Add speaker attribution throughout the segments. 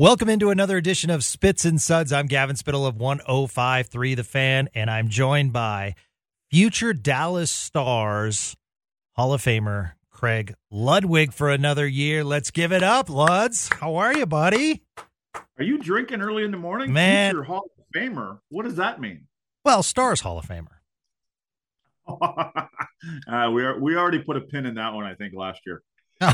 Speaker 1: Welcome into another edition of Spits and Suds. I'm Gavin Spittle of 1053 The Fan, and I'm joined by future Dallas Stars Hall of Famer Craig Ludwig for another year. Let's give it up, Luds. How are you, buddy?
Speaker 2: Are you drinking early in the morning?
Speaker 1: Man.
Speaker 2: Future Hall of Famer. What does that mean?
Speaker 1: Well, Stars Hall of Famer.
Speaker 2: uh, we are, we already put a pin in that one, I think, last year.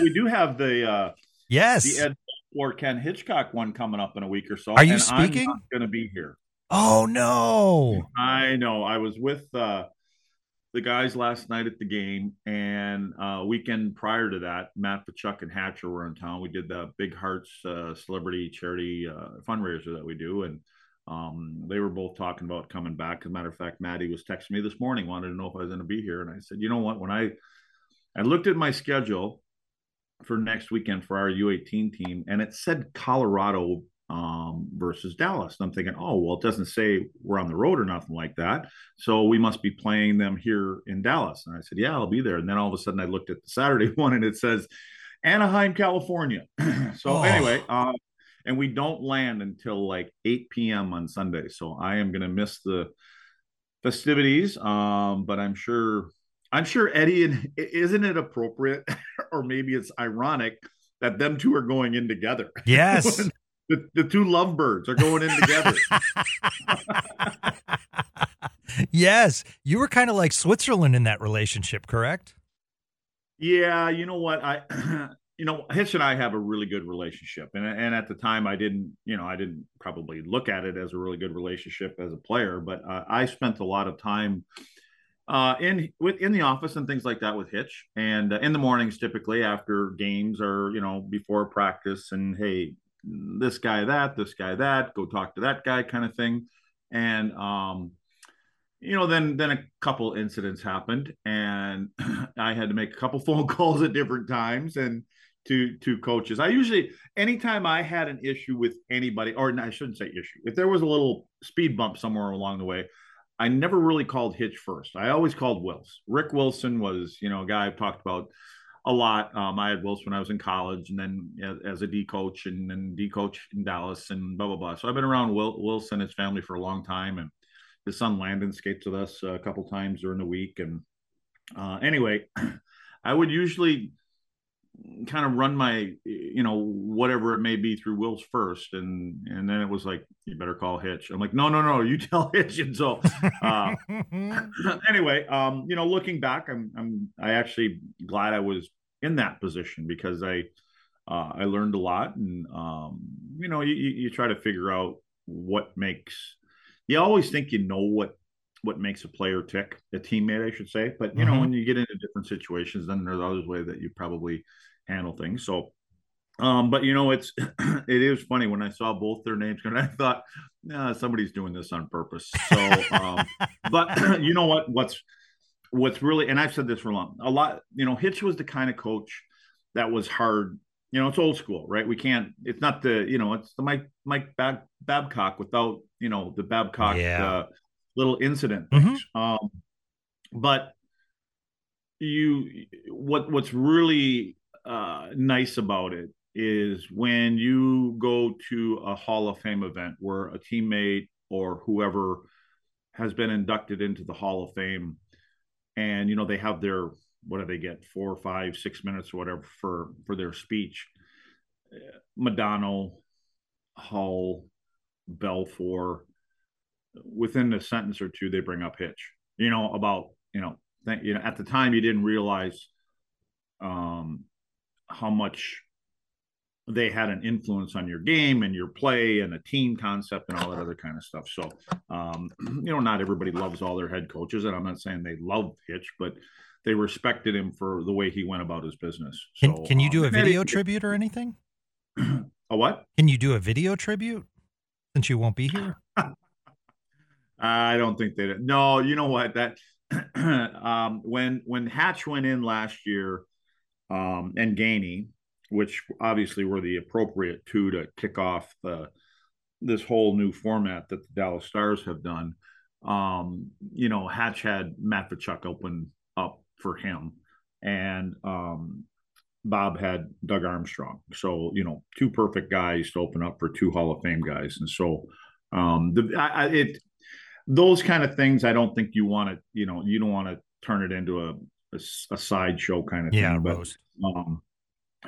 Speaker 2: We do have the uh,
Speaker 1: yes
Speaker 2: the Ed or Ken Hitchcock one coming up in a week or so.
Speaker 1: Are you
Speaker 2: and
Speaker 1: speaking?
Speaker 2: I'm going to be here.
Speaker 1: Oh no!
Speaker 2: I know. I was with uh, the guys last night at the game, and uh, weekend prior to that, Matvichuk and Hatcher were in town. We did the Big Hearts uh, celebrity charity uh, fundraiser that we do, and um, they were both talking about coming back. As a matter of fact, Maddie was texting me this morning, wanted to know if I was going to be here, and I said, you know what? When I I looked at my schedule for next weekend for our U18 team, and it said Colorado um, versus Dallas. And I'm thinking, oh, well, it doesn't say we're on the road or nothing like that. So we must be playing them here in Dallas. And I said, yeah, I'll be there. And then all of a sudden I looked at the Saturday one and it says Anaheim, California. so
Speaker 1: Oh.
Speaker 2: anyway, uh, and we don't land until like 8 p.m. on Sunday. So I am going to miss the festivities. Um, but I'm sure, I'm sure Eddie and isn't it appropriate or maybe it's ironic that them two are going in together.
Speaker 1: Yes.
Speaker 2: the, the two lovebirds are going in together.
Speaker 1: yes, you were kind of like Switzerland in that relationship, correct?
Speaker 2: yeah, you know what? I you know, Hitch and I have a really good relationship. And and at the time I didn't, you know, I didn't probably look at it as a really good relationship as a player, but uh, I spent a lot of time uh in with in the office and things like that with Hitch. And uh, in the mornings typically after games or you know before practice and hey this guy that this guy that go talk to that guy kind of thing. And um you know then then a couple incidents happened and i had to make a couple phone calls at different times and to to coaches. I usually anytime i had an issue with anybody or i shouldn't say issue. If there was a little speed bump somewhere along the way i never really called hitch first i always called wills rick wilson was you know a guy i've talked about a lot. Um, I had Wilson when I was in college, and then as, a D coach, and then D coach in Dallas, and blah blah blah. So I've been around Will, Wilson and his family for a long time, and his son Landon skates with us a couple times during the week. And uh, anyway, I would usually kind of run my, you know, whatever it may be through Will's first, and and then it was like, you better call Hitch. I'm like, no, no, no, you tell Hitch. And so, uh, anyway, um, you know, looking back, I'm I'm I actually glad I was in that position because I uh, I learned a lot, and um, you know, you, you you try to figure out what makes. You always think you know what what makes a player tick, a teammate, I should say. But you know,
Speaker 1: Mhm.
Speaker 2: when you get into different situations, then there's other ways that you probably handle things. So. Um, but you know, it's it is funny when I saw both their names, and I thought, nah, somebody's doing this on purpose. So, um, but you know what? What's what's really, and I've said this for a long, a lot. You know, Hitch was the kind of coach that was hard. You know, it's old school, right? We can't. It's not the you know, it's the Mike Mike Bab, Babcock without you know the Babcock
Speaker 1: Yeah.
Speaker 2: uh, little incident
Speaker 1: Mhm.
Speaker 2: Um, but you, what what's really uh, nice about it is when you go to a Hall of Fame event where a teammate or whoever has been inducted into the Hull of Fame, and you know they have their what do they get four, five, six minutes or whatever for for their speech. Modano, Hall, Belfour, within a sentence or two, they bring up Hitch. You know about you know th- you know at the time you didn't realize um, how much they had an influence on your game and your play and the team concept and all that other kind of stuff. So, um, you know, not everybody loves all their head coaches, and I'm not saying they love Hitch, but they respected him for the way he went about his business.
Speaker 1: Can,
Speaker 2: So,
Speaker 1: can you do a
Speaker 2: um,
Speaker 1: video
Speaker 2: it-
Speaker 1: tribute or anything?
Speaker 2: A what?
Speaker 1: Can you do a video tribute since you won't be here?
Speaker 2: I don't think they. did. No, you know what? That um, when when Hatch went in last year, um, and Gainey, which obviously were the appropriate two to kick off the this whole new format that the Dallas Stars have done. Um, you know, Hatch had Matvichuk open up for him, and um, Bob had Doug Armstrong. So, you know, two perfect guys to open up for two Hall of Fame guys. And so, um, the, I, it, those kind of things, I don't think you want to, you know, you don't want to turn it into a, a, a sideshow kind of
Speaker 1: yeah,
Speaker 2: thing.
Speaker 1: But,
Speaker 2: um,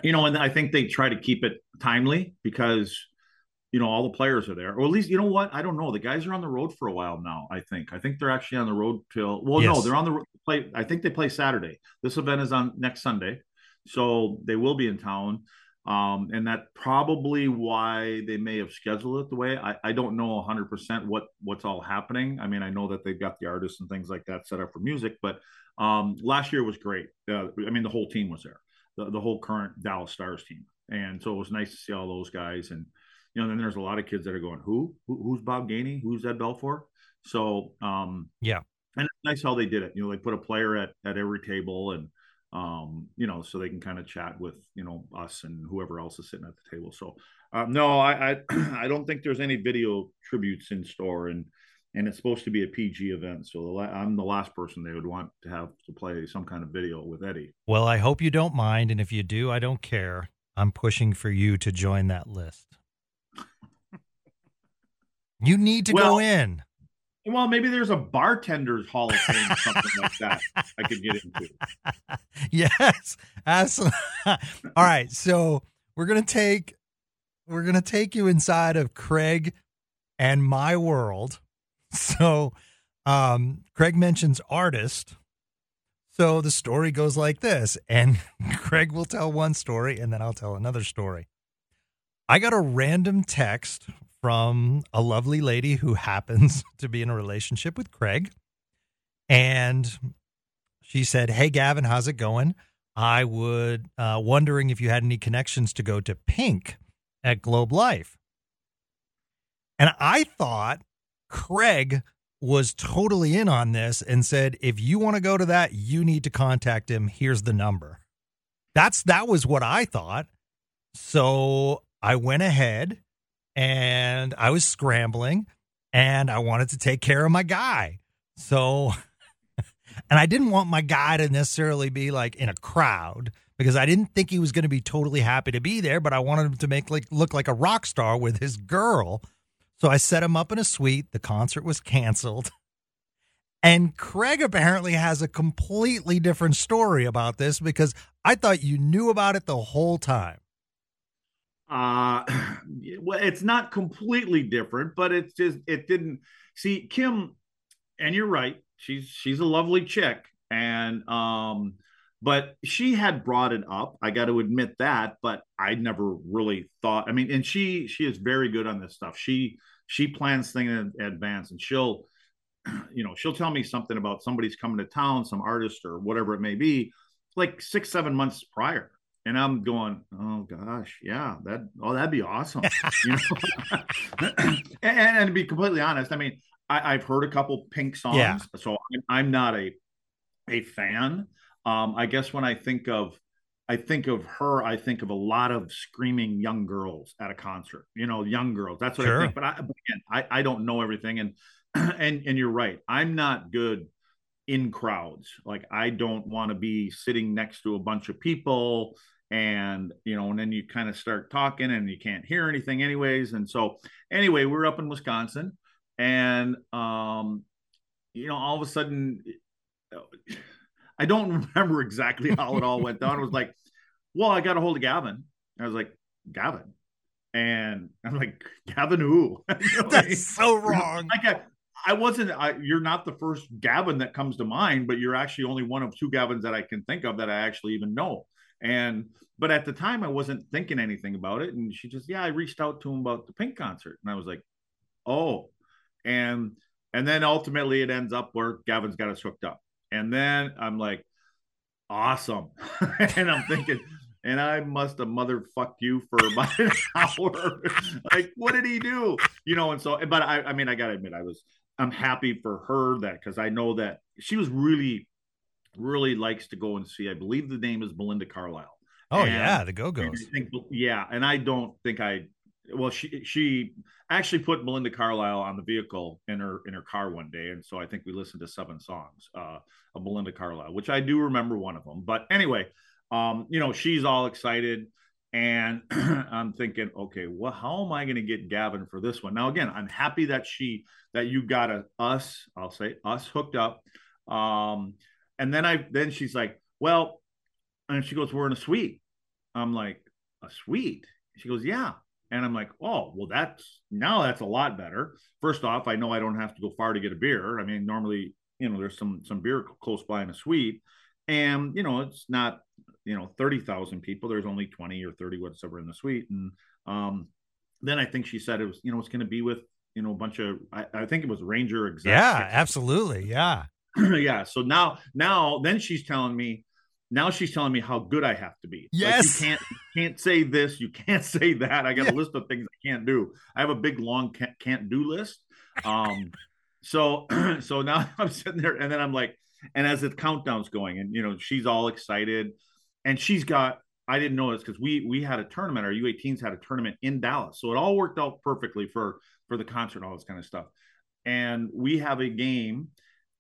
Speaker 2: you know, and I think they try to keep it timely because, you know, all the players are there, or at least, you know what? I don't know. The guys are on the road for a while now. I think. I think they're actually on the road till. Well, yes. no, they're on the play. I think they play Saturday. This event is on next Sunday, so they will be in town. Um, and that probably why they may have scheduled it the way I, I don't know 100% what what's all happening. I mean, I know that they've got the artists and things like that set up for music, but um, last year was great. Uh, I mean, the whole team was there, the, the whole current Dallas Stars team, and so it was nice to see all those guys. And you know, then there's a lot of kids that are going, "Who? Who who's Bob Gainey? Who's Ed Belfour?" So um,
Speaker 1: yeah,
Speaker 2: and it's nice how they did it. You know, they put a player at at every table and um, you know, so they can kind of chat with you know us and whoever else is sitting at the table. So um, no, I, I I don't think there's any video tributes in store, and and it's supposed to be a PG event. So the, I'm the last person they would want to have to play some kind of video with Eddie.
Speaker 1: Well, I hope you don't mind, and if you do, I don't care. I'm pushing for you to join that list. you need to well, go in.
Speaker 2: Well, maybe there's a bartender's hall of fame or something like that I could get into.
Speaker 1: Yes, absolutely. All right, so we're gonna take we're gonna take you inside of Craig and my world. So, um, Craig mentions artist. So the story goes like this, and Craig will tell one story, and then I'll tell another story. I got a random text from a lovely lady who happens to be in a relationship with Craig. And she said, Hey, Gavin, how's it going? I would uh, wondering if you had any connections to go to Pink at Globe Life. And I thought Craig was totally in on this and said, if you want to go to that, you need to contact him. Here's the number. That's that was what I thought. So I went ahead and I was scrambling and I wanted to take care of my guy. So, and I didn't want my guy to necessarily be like in a crowd because I didn't think he was going to be totally happy to be there, but I wanted him to make like look like a rock star with his girl. So I set him up in a suite. The concert was canceled. And Craig apparently has a completely different story about this because I thought you knew about it the whole time.
Speaker 2: Uh, well, it's not completely different, but it's just it didn't see Kim. And you're right, she's she's a lovely chick, and um, but she had brought it up. I got to admit that, but I never really thought. I mean, and she she is very good on this stuff. She she plans things in advance, and she'll you know she'll tell me something about somebody's coming to town, some artist or whatever it may be, like six seven months prior and I'm going, oh gosh, yeah, that oh that'd be awesome, you know. and, and, to be completely honest, I mean, I, have heard a couple Pink songs, yeah. so I'm not a a fan. Um, I guess when I think of I think of her, I think of a lot of screaming young girls at a concert. You know, young girls. That's what sure. I think. But I, again, I, I don't know everything, and and and you're right. I'm not good in crowds. Like I don't want to be sitting next to a bunch of people and you know and then you kind of start talking and you can't hear anything anyways and so anyway we're up in wisconsin and um you know all of a sudden i don't remember exactly how it all went down. It was like well i got a hold of gavin. I was like gavin? And i'm like gavin who?
Speaker 1: That's so wrong.
Speaker 2: Like I, I wasn't. I, you're not the first Gavin that comes to mind, but you're actually only one of two Gavins that I can think of that I actually even know. And but at the time I wasn't thinking anything about it. And she just, yeah, I reached out to him about the Pink concert. And I was like, oh. And and then ultimately it ends up where Gavin's got us hooked up. And then I'm like, awesome. and I'm thinking, and I must have motherfucked you for about an hour. like, what did he do? You know, and so, but I, I mean, I gotta admit, I was, I'm happy for her that because I know that she was really really likes to go and see. I believe the name is Belinda Carlisle.
Speaker 1: Oh and yeah, the Go Go's.
Speaker 2: Yeah, and I don't think I. Well, she she actually put Belinda Carlisle on the vehicle in her in her car one day, and so I think we listened to seven songs uh, of Belinda Carlisle, which I do remember one of them. But anyway, um, you know, she's all excited. And I'm thinking, okay, well, how am I going to get Gavin for this one? Now, again, I'm happy that she that you got a, us, I'll say us hooked up. Um, and then I then she's like, well, and she goes, we're in a suite. I'm like, a suite? She goes, yeah. And I'm like, oh, well, that's now that's a lot better. First off, I know I don't have to go far to get a beer. I mean, normally, you know, there's some some beer close by in a suite, and you know, it's not you know thirty thousand people. There's only twenty or thirty whatever in the suite, and um, then I think she said it was you know it's going to be with you know a bunch of I, I think it was Ranger execs.
Speaker 1: Yeah, absolutely, yeah,
Speaker 2: yeah. So now now then she's telling me now she's telling me how good I have to be.
Speaker 1: Yes.
Speaker 2: Like you can't you can't say this, you can't say that. I got yeah. a list of things I can't do. I have a big long can't, can't do list. Um so so now I'm sitting there and then I'm like and as the countdown's going and you know she's all excited and she's got I didn't know this because we we had a tournament. Our U18s had a tournament in Dallas, so it all worked out perfectly for for the concert all this kind of stuff. And we have a game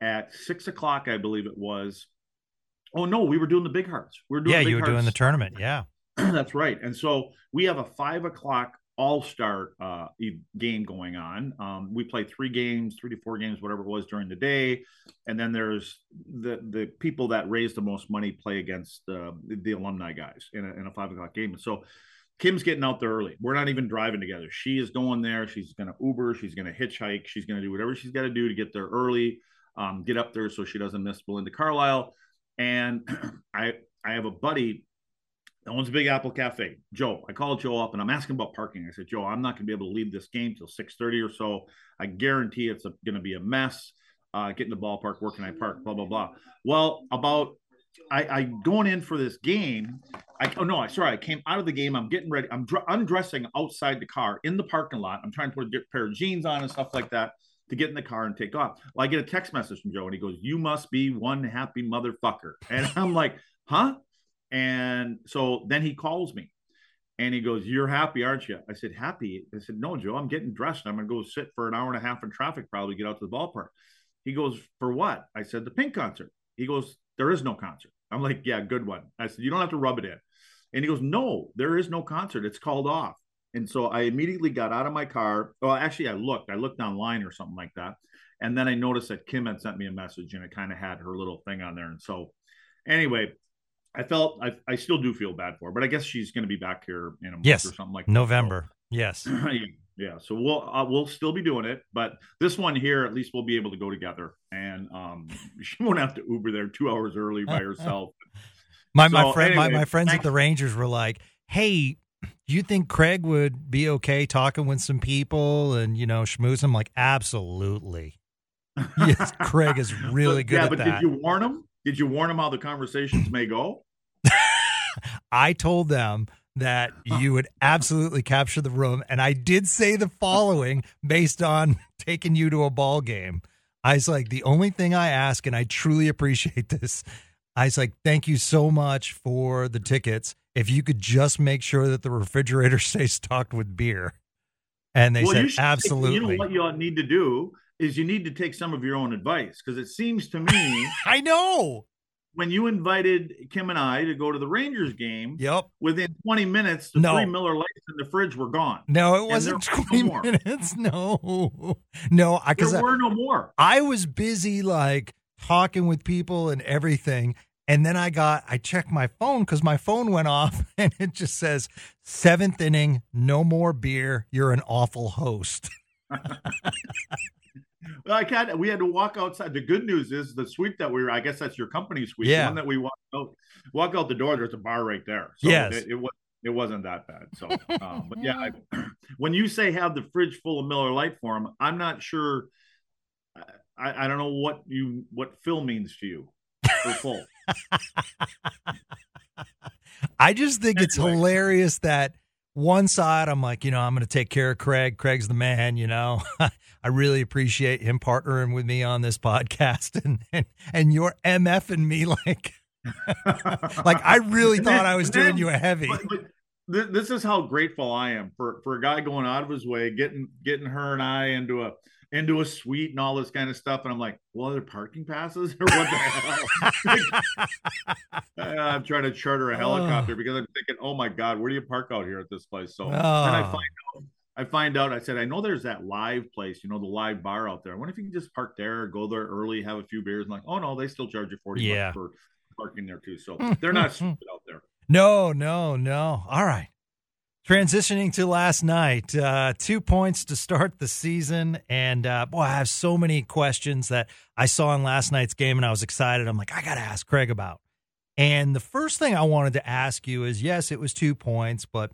Speaker 2: at six o'clock, I believe it was, Oh no, we were doing the big hearts. We are doing
Speaker 1: yeah, you were hearts. doing the tournament. Yeah,
Speaker 2: that's right. And so we have a five o'clock all star uh, game going on. Um, we play three games, three to four games, whatever it was during the day, and then there's the the people that raise the most money play against uh, the, the, alumni guys in a, in a five o'clock game. And so Kim's getting out there early. We're not even driving together. She is going there. She's going to Uber. She's going to hitchhike. She's going to do whatever she's got to do to get there early, um, get up there so she doesn't miss Belinda Carlisle. And I I have a buddy that owns a Big Apple Cafe, Joe. I called Joe up and I'm asking about parking. I said, Joe, I'm not going to be able to leave this game till 6:30 or so. I guarantee it's going to be a mess. Uh, getting the ballpark, where can I park? Blah blah blah. Well, about I, I going in for this game. I oh no, I sorry, I came out of the game. I'm getting ready. I'm dr- undressing outside the car in the parking lot. I'm trying to put a pair of jeans on and stuff like that to get in the car and take off. Well, I get a text message from Joe and he goes, You must be one happy motherfucker. And I'm like, Huh? And so then he calls me and he goes, You're happy, aren't you? I said, Happy. I said, No, Joe, I'm getting dressed. I'm going to go sit for an hour and a half in traffic, probably get out to the ballpark. He goes, For what? I said, The Pink concert. He goes, There is no concert. I'm like, Yeah, good one. I said, You don't have to rub it in. And he goes, No, there is no concert. It's called off. And so I immediately got out of my car. Well, actually, I looked. I looked online or something like that. And then I noticed that Kim had sent me a message and it kind of had her little thing on there. And so, anyway, I felt I, I still do feel bad for her, but I guess she's going to be back here in a month
Speaker 1: yes,
Speaker 2: or something like that.
Speaker 1: November. So, yes.
Speaker 2: yeah. So we'll uh, we'll still be doing it, but this one here, at least we'll be able to go together, and um, she won't have to Uber there two hours early by herself.
Speaker 1: my so, my friend, anyway, my, my friends at the Rangers were like, "Hey, you think Craig would be okay talking with some people and you know schmooze him? Like, absolutely. yes, Craig is really good.
Speaker 2: Yeah, but
Speaker 1: that.
Speaker 2: did you warn him? Did you warn him how the conversations may go?
Speaker 1: I told them that you would absolutely capture the room, and I did say the following based on taking you to a ball game. I was like, the only thing I ask, and I truly appreciate this, I was like, thank you so much for the tickets if you could just make sure that the refrigerator stays stocked with beer. And they well, said, should, absolutely.
Speaker 2: You know what you need to do is you need to take some of your own advice because it seems to me.
Speaker 1: I know.
Speaker 2: When you invited Kim and I to go to the Rangers game,
Speaker 1: yep.
Speaker 2: Within 20 minutes, the no. three Miller Lites in the fridge were gone.
Speaker 1: No, it wasn't 20 no minutes. No, no,
Speaker 2: because there were no more.
Speaker 1: I was busy like talking with people and everything, and then I got, I checked my phone because my phone went off and it just says, seventh inning, no more beer. You're an awful host.
Speaker 2: well, I can't, we had to walk outside. The good news is the sweep that we were, I guess that's your company sweep.
Speaker 1: Yeah.
Speaker 2: The one that we walk out, walk out the door, there's a bar right there. So
Speaker 1: yes.
Speaker 2: it, it was, it wasn't that bad. So, um, but yeah, I, when you say have the fridge full of Miller Lite for them, I'm not sure. I, I don't know what you what fill means to you for full.
Speaker 1: I just think it's hilarious that one side I'm like, you know, I'm going to take care of Craig. Craig's the man, you know. I really appreciate him partnering with me on this podcast and and, and you're MF and me like like I really thought I was doing you a heavy.
Speaker 2: this is how grateful I am for for a guy going out of his way, getting getting her and I into a into a suite and all this kind of stuff. And I'm like, well, are there parking passes or what the hell? I'm trying to charter a helicopter oh. because I'm thinking, oh my God, where do you park out here at this place? So oh. I find out, I find out, I said, I know there's that live place, you know, the live bar out there. I wonder if you can just park there, go there early, have a few beers. And like, oh no, they still charge you 40 yeah. bucks for parking there too. So hmm, they're hmm, not hmm. stupid out there.
Speaker 1: No, no, no. All right. Transitioning to last night, uh, two points to start the season. And uh, boy, I have so many questions that I saw in last night's game and I was excited. I'm like, I got to ask Craig about. And the first thing I wanted to ask you is yes, it was two points, but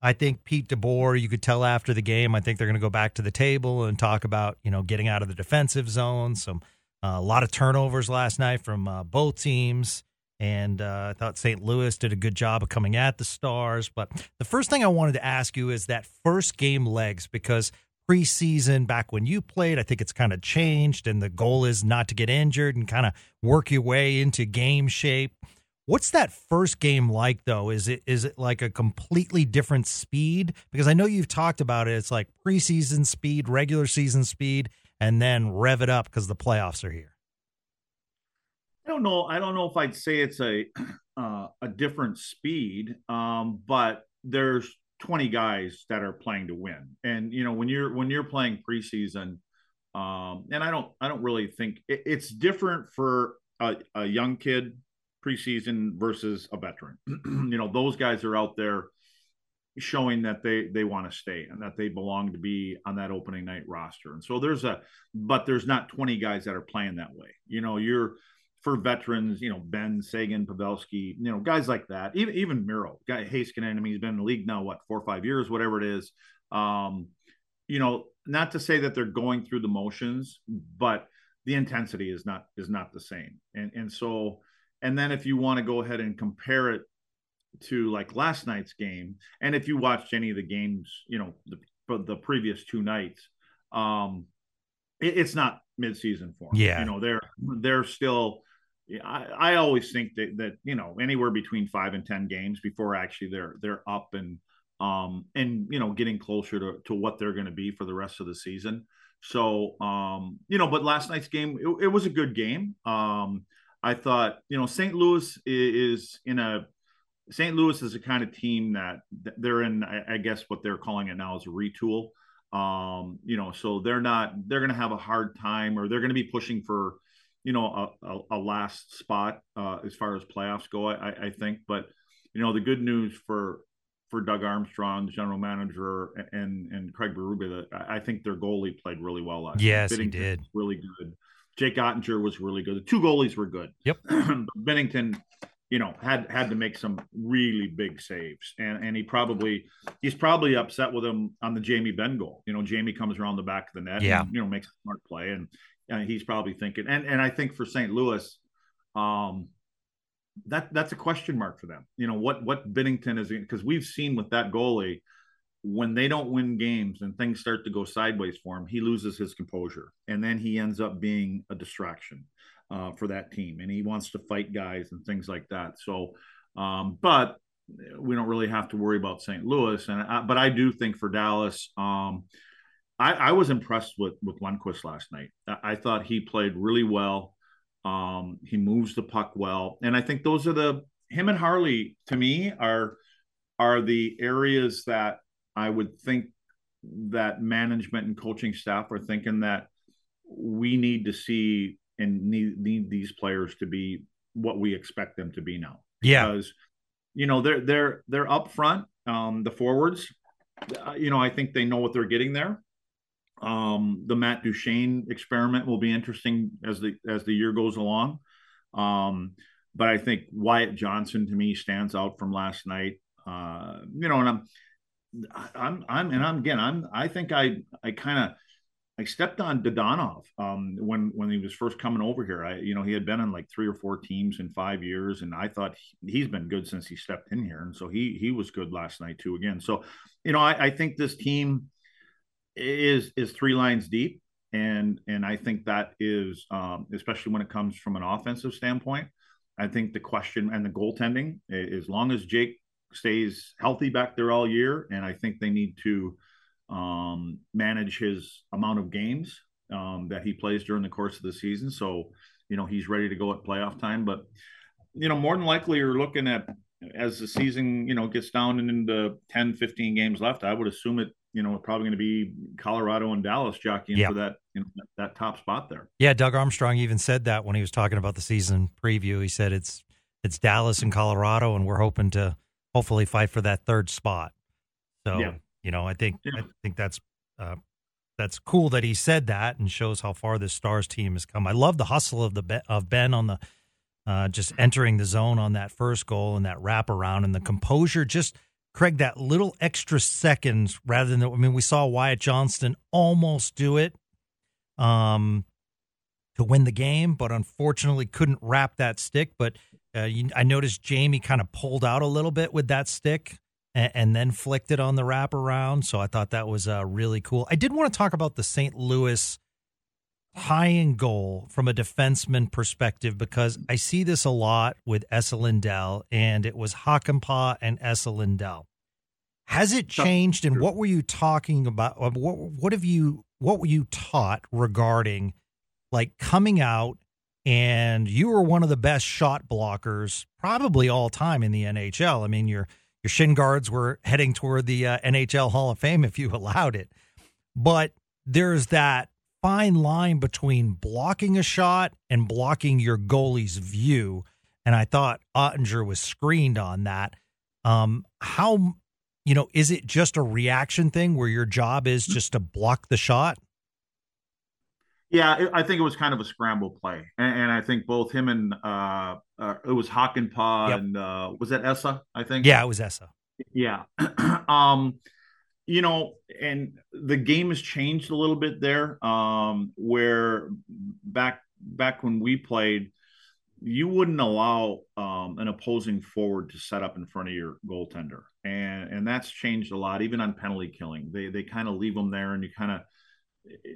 Speaker 1: I think Pete DeBoer, you could tell after the game, I think they're going to go back to the table and talk about, you know, getting out of the defensive zone. Some, uh, a lot of turnovers last night from uh, both teams. And uh, I thought St. Louis did a good job of coming at the Stars. But the first thing I wanted to ask you is that first game legs, because preseason, back when you played, I think it's kind of changed. And the goal is not to get injured and kind of work your way into game shape. What's that first game like though? Is it is it like a completely different speed? Because I know you've talked about it. It's like preseason speed, regular season speed, and then rev it up because the playoffs are here.
Speaker 2: I don't know. I don't know if I'd say it's a uh, a different speed, um, but there's 20 guys that are playing to win, and you know when you're when you're playing preseason, um, and I don't I don't really think it, it's different for a, a young kid preseason versus a veteran. you know those guys are out there showing that they they want to stay and that they belong to be on that opening night roster. And so there's a but there's not 20 guys that are playing that way. You know, you're for veterans, you know, Benn Seguin, Pavelski, you know, guys like that. Even even Miro, guy Heiskanen, I mean, he's been in the league now, what, four or five years, whatever it is. Um, you know, not to say that they're going through the motions, but the intensity is not is not the same. And and so, and then if you want to go ahead and compare it to like last night's game, and if you watched any of the games, you know, the the previous two nights, um, it, it's not midseason form.
Speaker 1: Yeah,
Speaker 2: you know, they're they're still I, I always think that that you know anywhere between five and ten games before actually they're they're up and um and you know getting closer to, to what they're going to be for the rest of the season. So um you know, but last night's game it, it was a good game. Um I thought you know St. Louis is in a St. Louis is a kind of team that they're in. I, I guess what they're calling it now is a retool. Um, you know, so they're not they're going to have a hard time, or they're going to be pushing for you know, a, a, a last spot uh, as far as playoffs go. I, I think, but you know, the good news for for Doug Armstrong, the general manager, and and Craig Berube, I think their goalie played really well last.
Speaker 1: Yes, he did.
Speaker 2: Really good. Jake Oettinger was really good. The two goalies were good.
Speaker 1: Yep.
Speaker 2: Binnington, you know, had had to make some really big saves, and and he probably he's probably upset with him on the Jamie Benn goal. You know, Jamie comes around the back of the net,
Speaker 1: yeah,
Speaker 2: and, you know, makes a smart play, and uh, he's probably thinking, and and I think for St. Louis, um, that that's a question mark for them. You know what what Binnington is because we've seen with that goalie when they don't win games and things start to go sideways for him, he loses his composure, and then he ends up being a distraction uh, for that team, and he wants to fight guys and things like that. So, um, but we don't really have to worry about St. Louis, and I, but I do think for Dallas. Um, I, I was impressed with with Lundkvist last night. I, I thought he played really well. Um, he moves the puck well, and I think those are the him and Harley to me are are the areas that I would think that management and coaching staff are thinking that we need to see and need, need these players to be what we expect them to be now.
Speaker 1: Yeah.
Speaker 2: Because you know they're they're they're up front, um, the forwards. Uh, you know, I think they know what they're getting there. Um, the Matt Duchene experiment will be interesting as the as the year goes along. Um, but I think Wyatt Johnston to me stands out from last night. Uh, you know, and I'm I'm I'm and I'm again I'm I think I I kind of I stepped on Dadonov um, when when he was first coming over here. I you know he had been in like three or four teams in five years, and I thought he, has been good since he stepped in here, and so he he was good last night too. Again, so you know I, I think this team is is three lines deep, and and I think that is um, especially when it comes from an offensive standpoint. I think the question and the goaltending, as long as Jake stays healthy back there all year, and I think they need to um, manage his amount of games um, that he plays during the course of the season. So, you know, he's ready to go at playoff time. But, you know, more than likely you're looking at as the season, you know, gets down and into 10, 15 games left, I would assume it, you know, probably going to be Colorado and Dallas jockeying yeah. for that, you know, that, that top spot there.
Speaker 1: Yeah. Doug Armstrong even said that when he was talking about the season preview. He said it's, it's Dallas and Colorado, and we're hoping to hopefully fight for that third spot. So, yeah. you know, I think, yeah. I think that's, uh, that's cool that he said that and shows how far this Stars team has come. I love the hustle of the of Benn on the uh, just entering the zone on that first goal and that wraparound and the composure. Just Craig, that little extra seconds rather than I mean, we saw Wyatt Johnston almost do it um, to win the game, but unfortunately couldn't wrap that stick. But uh, you, I noticed Jamie kind of pulled out a little bit with that stick and, and then flicked it on the wraparound. So I thought that was uh, really cool. I did want to talk about the St. Louis high and goal from a defenseman perspective because I see this a lot with Esa Lindell, and it was Hakanpää and Esa Lindell. Has it changed? And what were you talking about? Uh, what what have you what were you taught regarding like coming out and you were one of the best shot blockers probably all time in the NHL. I mean, your your shin guards were heading toward the uh, NHL Hall of Fame if you allowed it. But there's that fine line between blocking a shot and blocking your goalie's view. And I thought Oettinger was screened on that. Um, how, you know, is it just a reaction thing where your job is just to block the shot?
Speaker 2: Yeah, I think it was kind of a scramble play, and, and I think both him and uh, uh it was Hakanpää yep. and uh, was that Esa, I think.
Speaker 1: Yeah, it was Esa.
Speaker 2: Yeah, um, you know, and the game has changed a little bit there. Um, where back back when we played, you wouldn't allow um, an opposing forward to set up in front of your goaltender, and and that's changed a lot. Even on penalty killing, they they kind of leave them there, and you kind of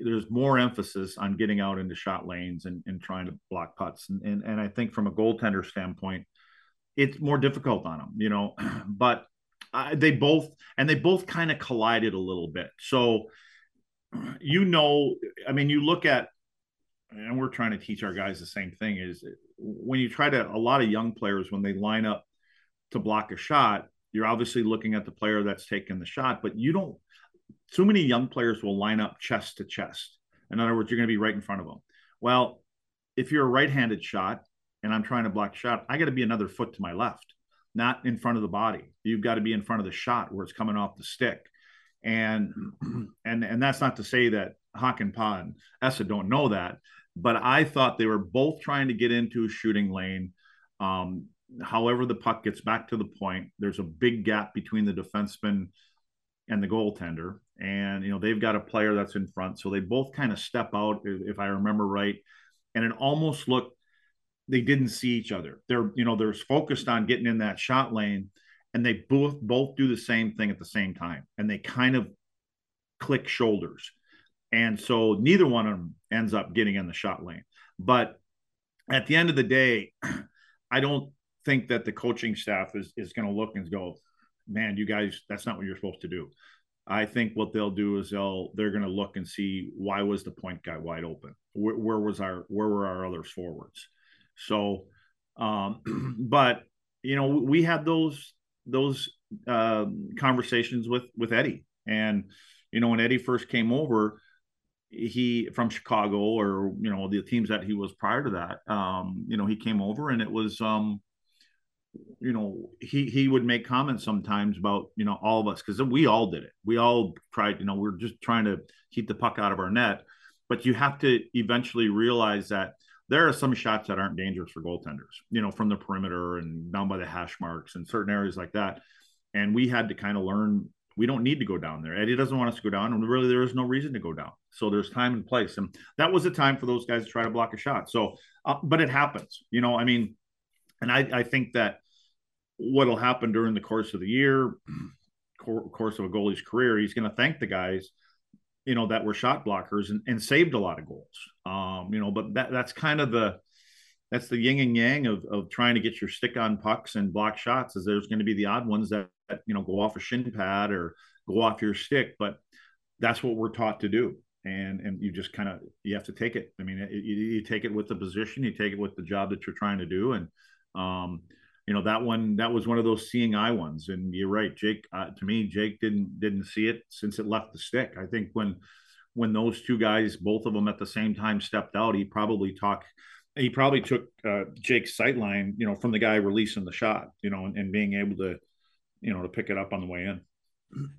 Speaker 2: there's more emphasis on getting out into shot lanes and, and trying to block putts. And, and, and I think from a goaltender standpoint, it's more difficult on them, you know, but they both, and they both kind of collided a little bit. So, you know, I mean, you look at, and we're trying to teach our guys the same thing is when you try to, a lot of young players, when they line up to block a shot, you're obviously looking at the player that's taking the shot, but you don't too many young players will line up chest to chest. In other words, you're going to be right in front of them. Well, if you're a right-handed shot and I'm trying to block shot, I got to be another foot to my left, not in front of the body. You've got to be in front of the shot where it's coming off the stick. And and and that's not to say that Hakanpää and Esa don't know that, but I thought they were both trying to get into a shooting lane. Um, however, the puck gets back to the point. There's a big gap between the defenseman and the goaltender. And, you know, they've got a player that's in front. So they both kind of step out, if I remember right. And it almost looked, they didn't see each other. They're, you know, they're focused on getting in that shot lane and they both both do the same thing at the same time. And they kind of click shoulders. And so neither one of them ends up getting in the shot lane. But at the end of the day, I don't think that the coaching staff is, is going to look and go, man, you guys, that's not what you're supposed to do. I think what they'll do is they'll they're going to look and see why was the point guy wide open? Where, where was our where were our other forwards? So, um, but you know we had those those uh, conversations with with Eddie, and you know when Eddie first came over, he from Chicago or you know the teams that he was prior to that, um, you know he came over and it was um, you know he he would make comments sometimes about you know all of us because we all did it. We all tried you know we're just trying to keep the puck out of our net. But you have to eventually realize that there are some shots that aren't dangerous for goaltenders you know from the perimeter and down by the hash marks and certain areas like that. And we had to kind of learn we don't need to go down there. Eddie doesn't want us to go down and really there is no reason to go down. So there's time and place and that was the time for those guys to try to block a shot. So uh, but it happens you know i mean and I, I think that what'll happen during the course of the year, course of a goalie's career, he's going to thank the guys, you know, that were shot blockers and, and saved a lot of goals. Um, you know, but that that's kind of the that's the yin and yang of, of trying to get your stick on pucks and block shots. Is there's going to be the odd ones that, that you know go off a shin pad or go off your stick, but that's what we're taught to do. and and you just kind of you have to take it. I mean, it, you, you, take it with the position, you take it with the job that you're trying to do, and um, you know that one that was one of those seeing eye ones. And you're right, Jake. Uh, to me, Jake didn't didn't see it since it left the stick. I think when when those two guys, both of them at the same time, stepped out, he probably talked. He probably took uh, Jake's sight line, you know, from the guy releasing the shot, you know, and, and being able to, you know, to pick it up on the way in.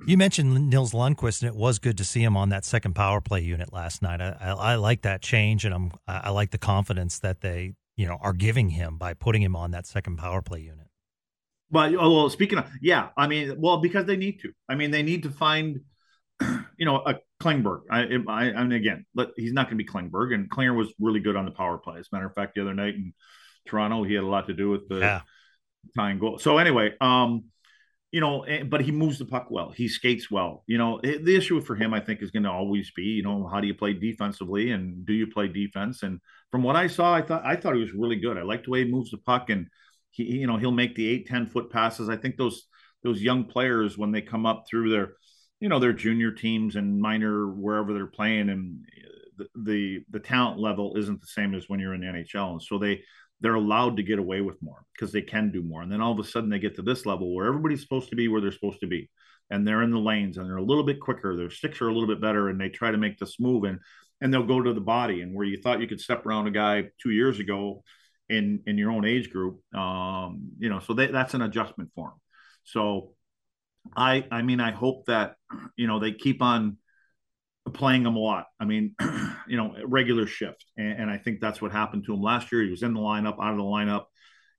Speaker 1: You mentioned Nils Lundkvist, and it was good to see him on that second power play unit last night. I, I, I like that change, and I'm I like the confidence that they you know are giving him by putting him on that second power play unit.
Speaker 2: But oh, well, speaking of yeah, I mean, well, because they need to. I mean, they need to find you know a Klingberg. I, I, I mean, again, but he's not going to be Klingberg, and Klinger was really good on the power play. As a matter of fact, the other night in Toronto, he had a lot to do with the yeah. tying goal. So anyway, um, you know, eh, but he moves the puck well. He skates well. You know, eh, the issue for him, I think, is going to always be, you know, how do you play defensively and do you play defense? And from what I saw, I thought I thought he was really good. I liked the way he moves the puck, and he, you know, he'll make the eight, 10 foot passes. I think those those young players when they come up through their, you know, their junior teams and minor wherever they're playing, and the the, the talent level isn't the same as when you're in the NHL, and so they they're allowed to get away with more because they can do more. And then all of a sudden they get to this level where everybody's supposed to be where they're supposed to be. And they're in the lanes and they're a little bit quicker. Their sticks are a little bit better and they try to make this move and and they'll go to the body. And where you thought you could step around a guy two years ago in in your own age group, um, you know, so they, that's an adjustment for them. So I I mean I hope that you know they keep on playing him a lot. I mean, you know, regular shift, and, and, I think that's what happened to him last year. He was in the lineup, out of the lineup.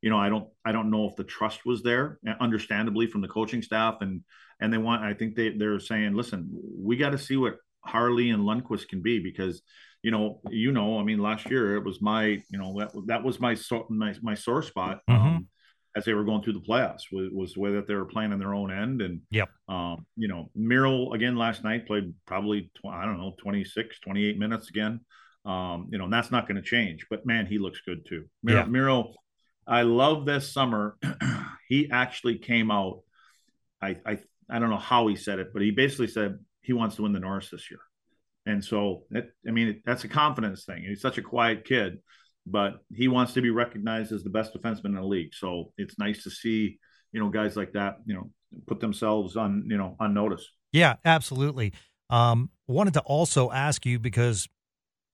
Speaker 2: You know, I don't, I don't know if the trust was there, understandably, from the coaching staff, and and they want. I think they they're saying, listen, we got to see what Harley and Lundkvist can be because, you know, you know, I mean, last year it was my, you know, that that was my my my sore spot. Mm-hmm. Um, as they were going through the playoffs was, was the way that they were playing on their own end. And,
Speaker 1: yep.
Speaker 2: Um, you know, Miro again last night played probably, tw- I don't know, 26, 28 minutes again. Um, you know, and that's not going to change, but man, he looks good too. Miro, yeah. Miro I love this summer. he actually came out. I, I, I don't know how he said it, but he basically said he wants to win the Norris this year. And so, it, I mean, that's a confidence thing. He's such a quiet kid but he wants to be recognized as the best defenseman in the league. So it's nice to see, you know, guys like that, you know, put themselves on, you know, on notice.
Speaker 1: Yeah, absolutely. Um, wanted to also ask you because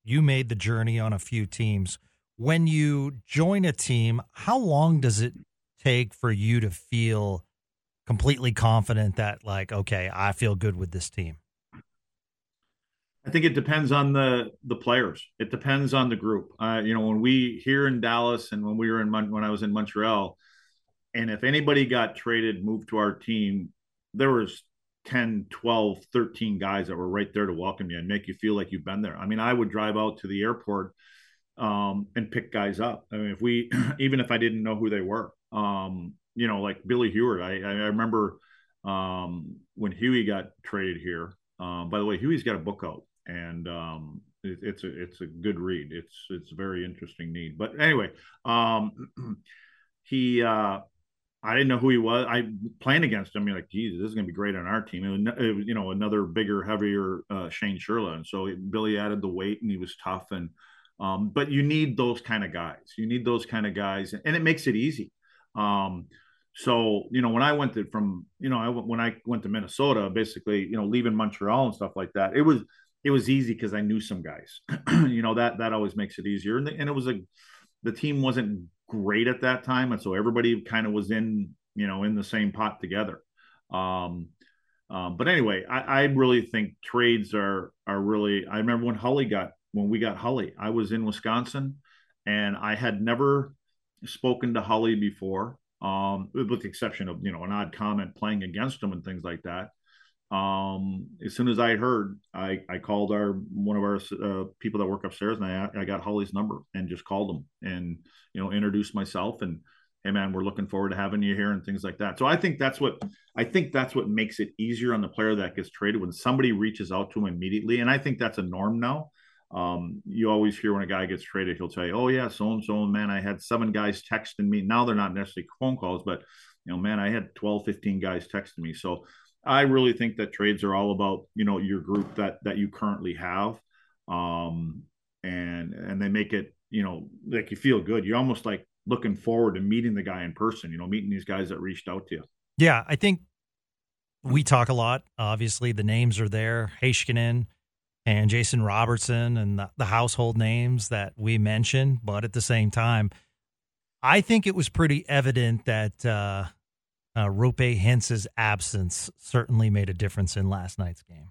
Speaker 1: you made the journey on a few teams. When you join a team, how long does it take for you to feel completely confident that, like, okay, I feel good with this team?
Speaker 2: I think it depends on the the players. It depends on the group. Uh, you know, when we here in Dallas and when we were in Mon- when I was in Montreal, and if anybody got traded, moved to our team, there was 10, 12, 13 guys that were right there to welcome you and make you feel like you've been there. I mean, I would drive out to the airport um, and pick guys up. I mean, if we, even if I didn't know who they were, um, you know, like Billy Huard, I, I remember um, when Huey got traded here. Um, by the way, Huey's got a book out and um, it, it's a it's a good read. It's it's a very interesting need. But anyway, um, he uh, I didn't know who he was. I playing against him. You're like, Jesus, this is to be great on our team. It was, you know, another bigger, heavier uh, Shane Churla, and so Billy added the weight, and he was tough. And um, but you need those kind of guys. You need those kind of guys, and it makes it easy. Um, so you know, when I went to from you know, I when I went to Minnesota, basically, you know, leaving Montreal and stuff like that, it was it was easy because I knew some guys. you know that that always makes it easier. And, the, and it was a the team wasn't great at that time, and so everybody kind of was in you know in the same pot together. Um, um, but anyway, I, I really think trades are are really. I remember when Holly got when we got Holly, I was in Wisconsin, and I had never spoken to Holly before, um, with the exception of you know an odd comment playing against him and things like that um, as soon as I heard, I, I called our one of our uh, people that work upstairs, and I I got Holly's number and just called him and you know introduced myself and hey man, we're looking forward to having you here and things like that. So I think that's what I think that's what makes it easier on the player that gets traded when somebody reaches out to him immediately, and I think that's a norm now. Um, you always hear when a guy gets traded, he'll tell you, "Oh yeah, so and so, man, I had seven guys texting me." Now they're not necessarily phone calls, but you know, man, I had 12, 15 guys texting me. So I really think that trades are all about you know your group that that you currently have, um, and and they make it you know like you feel good. You're almost like looking forward to meeting the guy in person. You know, meeting these guys that reached out to you.
Speaker 1: Yeah, I think we talk a lot. Obviously, the names are there: Heiskanen and Jason Robertson, and the, the household names that we mentioned. But at the same time, I think it was pretty evident that uh, uh, Roope Hintz's absence certainly made a difference in last night's game.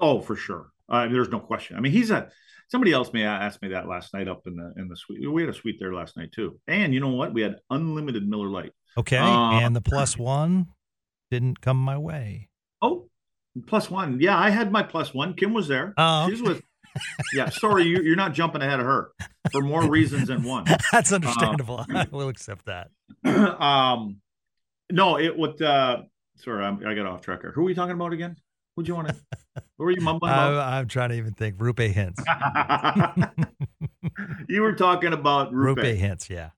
Speaker 2: Oh, for sure. Uh, there's no question. I mean, he's a somebody else may ask me that last night up in the in the suite. We had a suite there last night too, and you know what? We had unlimited Miller Lite.
Speaker 1: Okay, uh, and the plus one didn't come my way.
Speaker 2: Oh, plus one. Yeah, I had my plus one. Kim was there.
Speaker 1: Oh,
Speaker 2: she's with. Yeah, sorry, you, are not jumping ahead of her for more reasons than one.
Speaker 1: That's understandable. Uh, I will accept that.
Speaker 2: um, no, it would. Uh, sorry, I'm, i got off track. Who are we talking about again? Who'd you want to? Who were you mumbling about?
Speaker 1: I, am trying to even think. Roope Hintz.
Speaker 2: you were talking about Rupe.
Speaker 1: Roope Hintz, yeah.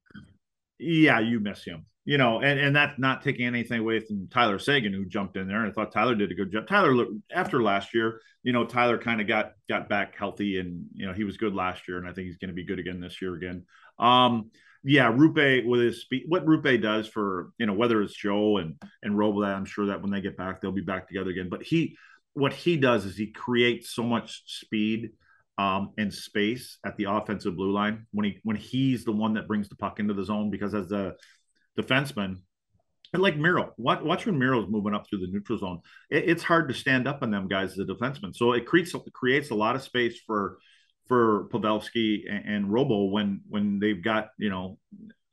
Speaker 2: Yeah, you miss him. You know, and, and that's not taking anything away from Tyler Seguin, who jumped in there. And I thought Tyler did a good job. Tyler, after last year, you know, Tyler kind of got got back healthy, and you know he was good last year, and I think he's going to be good again this year again. Um, yeah, Roope with his speed, what Roope does for you know whether it's Joe and and Robo, I'm sure that when they get back, they'll be back together again. But he, what he does is he creates so much speed um, and space at the offensive blue line when he when he's the one that brings the puck into the zone because as a defenseman, and like Miro, watch, watch when Miro's moving up through the neutral zone. It, it's hard to stand up on them guys as a defenseman. So it creates creates a lot of space for for Pavelski and, and Robo when when they've got you know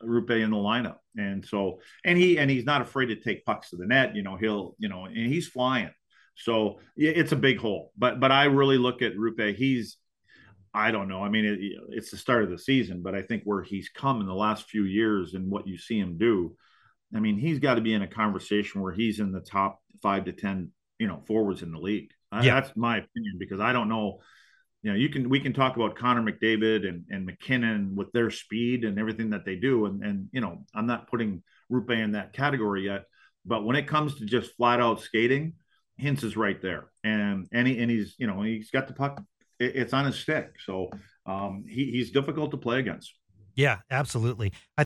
Speaker 2: Roope in the lineup. And so and he and he's not afraid to take pucks to the net. You know he'll you know and he's flying. So it's a big hole. But but I really look at Roope. He's I don't know. I mean, it, it's the start of the season, but I think where he's come in the last few years and what you see him do, I mean, he's got to be in a conversation where he's in the top five to ten, you know, forwards in the league. Yeah. That's my opinion because I don't know you know, you can we can talk about Connor McDavid and, and MacKinnon with their speed and everything that they do. And and you know, I'm not putting Roope in that category yet. But when it comes to just flat out skating, Hintz is right there. And he and he's, you know, he's got the puck, it, it's on his stick. So um he, he's difficult to play against.
Speaker 1: Yeah, absolutely. I